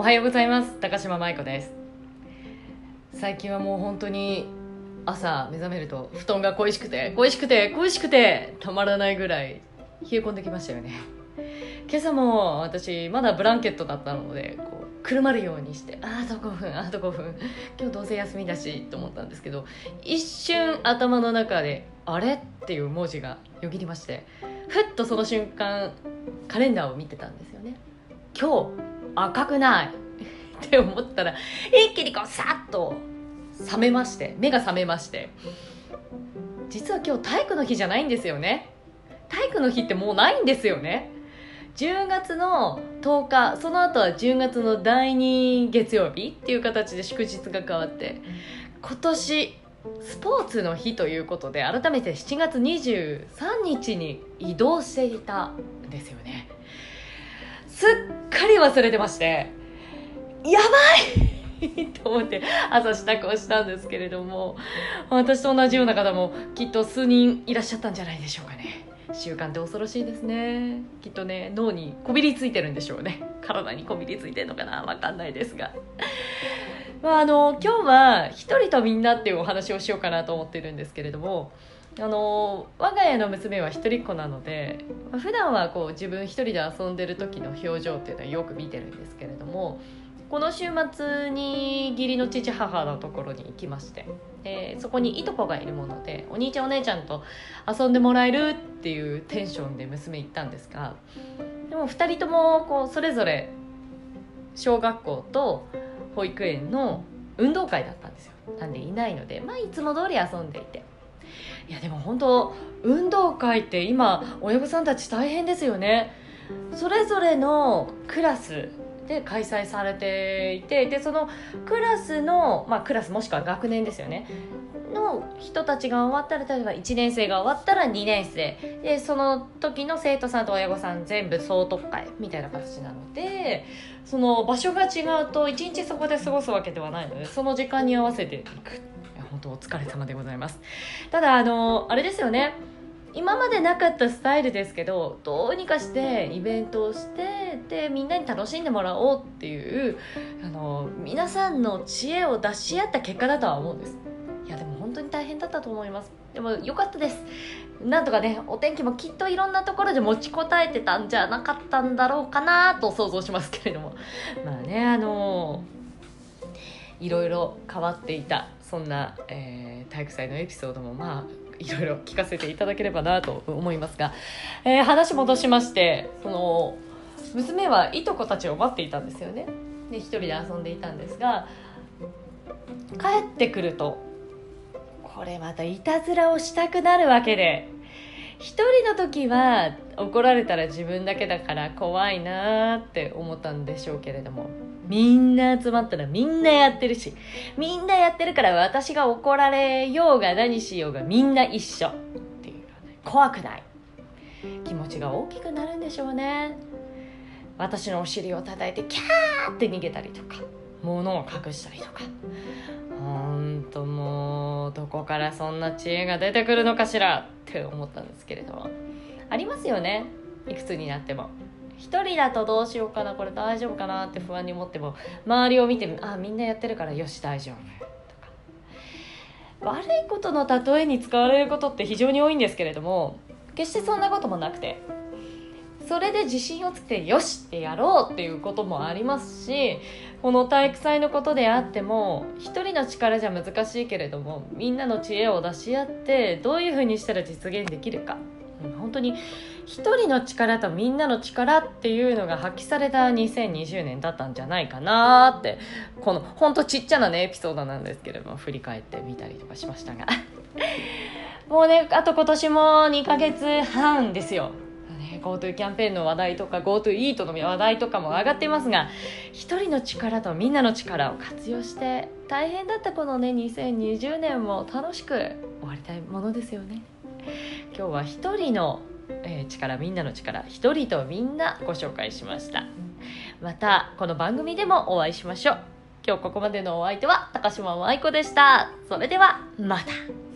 おはようございます。高島舞子です。最近はもう本当に朝目覚めると布団が恋しくて恋しくて恋しくてたまらないぐらい冷え込んできましたよね。今朝も私まだブランケットだったのでこうくるまるようにしてああと5分あと5分今日どうせ休みだしと思ったんですけど一瞬頭の中で「あれ?」っていう文字がよぎりましてふっとその瞬間カレンダーを見てたんですよね。今日赤くない。って思ったら一気にこうさっと覚めまして目が覚めまして。実は今日体育の日じゃないんですよね。体育の日ってもうないんですよね。10月の10日その後は10月の第2月曜日っていう形で祝日が変わって。今年スポーツの日ということで改めて7月23日に移動していたんですよね。すっかり忘れてましてやばい！と思って朝支度をしたんですけれども私と同じような方もきっと数人いらっしゃったんじゃないでしょうかね。習慣って恐ろしいですね。きっとね脳にこびりついてるんでしょうね。体にこびりついてるのかな？わかんないですが。まああの今日は一人とみんなっていうお話をしようかなと思ってるんですけれどもあの我が家の娘は一人っ子なので普段はこう自分一人で遊んでる時の表情っていうのはよく見てるんですけれどもこの週末に義理の父母のところに行きましてでそこにいとこがいるものでお兄ちゃんお姉ちゃんと遊んでもらえるっていうテンションで娘行ったんですがでも2人ともこうそれぞれ小学校と保育園の運動会だったんですよ。なんでいないのでまあいつも通り遊んでいて。いやでも本当運動会って今親御さんたち大変ですよね。それぞれのクラスで開催されていてでそのクラスの、まあ、クラスもしくは学年ですよね。の人たちが終わったら例えば1年生が終わったら2年生。でその時の生徒さんと親御さん全部総特会みたいな形なのでその場所が違うと1日そこで過ごすわけではないのでその時間に合わせていく本当お疲れ様でございます。ただあのあれですよね。今までなかったスタイルですけどどうにかしてイベントをしてでみんなに楽しんでもらおうっていうあの皆さんの知恵を出し合った結果だとは思うんです。いやでも本当に大変だったと思います。でも良かったです。なんとかねお天気もきっといろんなところで持ちこたえてたんじゃなかったんだろうかなと想像しますけれども。まあねあのいろいろ変わっていたそんな、えー、体育祭のエピソードもまあいろいろ聞かせていただければなと思いますが、えー、話戻しましてその娘はいとこたちを待っていたんですよね。で一人で遊んでいたんですが帰ってくるとこれまたいたずらをしたくなるわけで一人の時は怒られたら自分だけだから怖いなって思ったんでしょうけれども。みんな集まったらみんなやってるし。みんなやってるから私が怒られようが何しようがみんな一緒。っていう怖くない。気持ちが大きくなるんでしょうね。私のお尻を叩いてキャーって逃げたりとか。物を隠したりとか。ほんともうどこからそんな知恵が出てくるのかしらって思ったんですけれど。もありますよね。いくつになっても。1人だとどうしようかな。これ大丈夫かなって不安に思っても周りを見てあみんなやってるからよし大丈夫とか。悪いことの例えに使われることって非常に多いんですけれども決してそんなこともなくてそれで自信をつけてよしってやろうっていうこともありますしこの体育祭のことであっても一人の力じゃ難しいけれどもみんなの知恵を出し合ってどういうふうにしたら実現できるか。本当に一人の力とみんなの力っていうのが発揮された2020年だったんじゃないかなってこの本当ちっちゃなねエピソードなんですけれども振り返ってみたりとかしましたが。もうねあと今年も2ヶ月半ですよ。GoTo キャンペーンの話題とか GoTo イートの話題とかも上がっていますが一人の力とみんなの力を活用して大変だったこのね2020年も楽しく終わりたいものですよね。今日は一人の、えー、力みんなの力一人とみんなご紹介しました。またこの番組でもお会いしましょう。今日ここまでのお相手は高島舞子でした。それではまた。